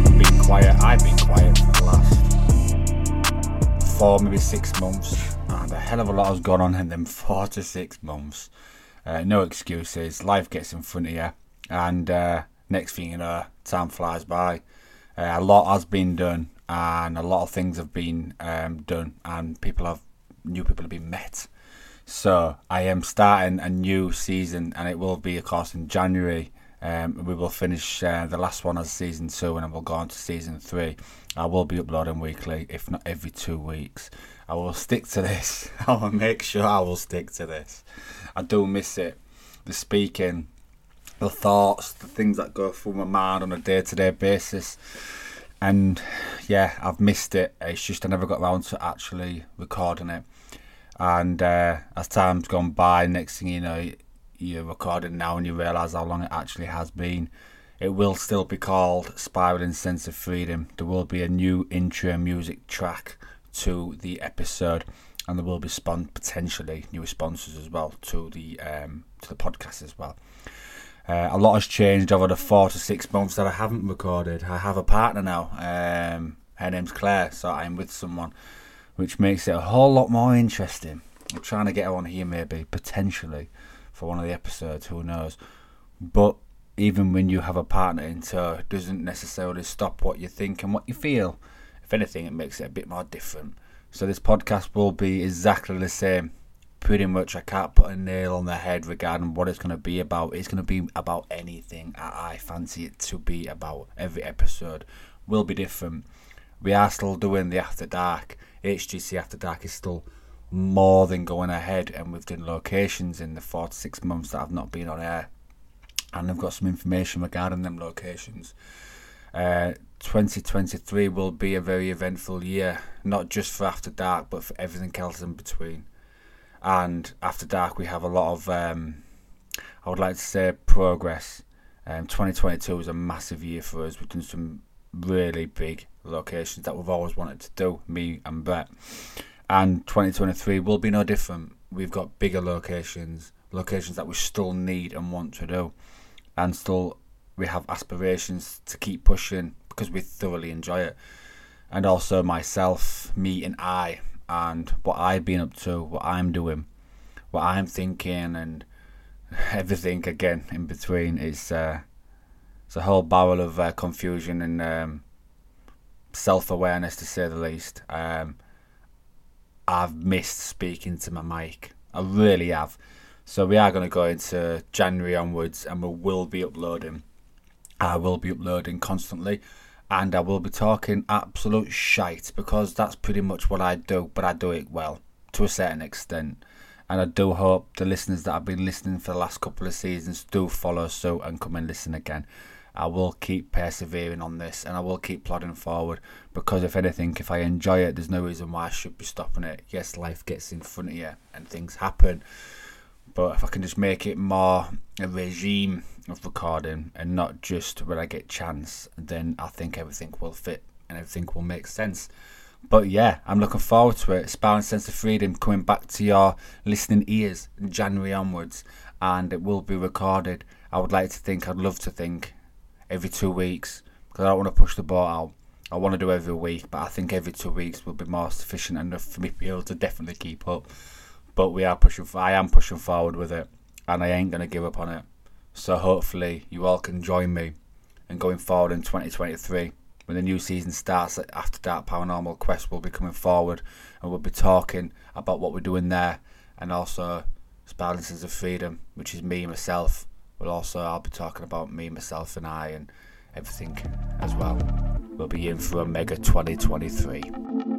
you've been quiet. I've been quiet for the last four, maybe six months. Ah, and a hell of a lot has gone on in them four to six months. Uh, no excuses. Life gets in front of you, and uh, next thing you know, time flies by. Uh, a lot has been done, and a lot of things have been um, done, and people have new people have been met. So I am starting a new season, and it will be, of course, in January. Um, we will finish uh, the last one as season two, and then we'll go on to season three. I will be uploading weekly, if not every two weeks. I will stick to this. I will make sure I will stick to this. I do miss it. The speaking, the thoughts, the things that go through my mind on a day to day basis. And yeah, I've missed it. It's just I never got around to actually recording it. And uh, as time's gone by, next thing you know, you're recording now and you realise how long it actually has been. It will still be called Spiraling Sense of Freedom. There will be a new intro music track to the episode, and there will be spon- potentially new sponsors as well to the um, to the podcast as well. Uh, a lot has changed over the four to six months that I haven't recorded. I have a partner now. Um, her name's Claire, so I'm with someone, which makes it a whole lot more interesting. I'm trying to get her on here maybe potentially for one of the episodes. Who knows? But even when you have a partner in tow, it doesn't necessarily stop what you think and what you feel. If anything, it makes it a bit more different. So this podcast will be exactly the same. Pretty much, I can't put a nail on the head regarding what it's going to be about. It's going to be about anything I fancy it to be about. Every episode will be different. We are still doing the After Dark. HGC After Dark is still more than going ahead, and we've done locations in the four to six months that I've not been on air and I've got some information regarding them locations. Uh, 2023 will be a very eventful year, not just for After Dark, but for everything else in between. And After Dark, we have a lot of, um, I would like to say, progress. Um, 2022 was a massive year for us. We've done some really big locations that we've always wanted to do, me and Brett. And 2023 will be no different. We've got bigger locations, locations that we still need and want to do and still we have aspirations to keep pushing because we thoroughly enjoy it. And also myself, me and I, and what I've been up to, what I'm doing, what I'm thinking, and everything again in between is uh, it's a whole barrel of uh, confusion and um, self awareness to say the least. Um, I've missed speaking to my mic. I really have. So we are going to go into January onwards, and we will be uploading. I will be uploading constantly, and I will be talking absolute shite because that's pretty much what I do. But I do it well to a certain extent, and I do hope the listeners that have been listening for the last couple of seasons do follow suit and come and listen again. I will keep persevering on this and I will keep plodding forward because if anything, if I enjoy it, there's no reason why I should be stopping it. Yes, life gets in front of you and things happen, but if I can just make it more a regime of recording and not just when I get chance, then I think everything will fit and everything will make sense. But yeah, I'm looking forward to it. Spiraling Sense of Freedom coming back to your listening ears January onwards, and it will be recorded. I would like to think, I'd love to think, every two weeks because I don't want to push the ball out. I want to do every week, but I think every two weeks will be more sufficient enough for me to be able to definitely keep up but we are pushing. I am pushing forward with it, and I ain't gonna give up on it. So hopefully you all can join me and going forward in 2023 when the new season starts. After Dark Paranormal Quest we'll be coming forward, and we'll be talking about what we're doing there, and also Sense of Freedom, which is me myself. But also I'll be talking about me myself and I and everything as well. We'll be in for a mega 2023.